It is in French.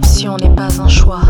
l'option n'est pas un choix.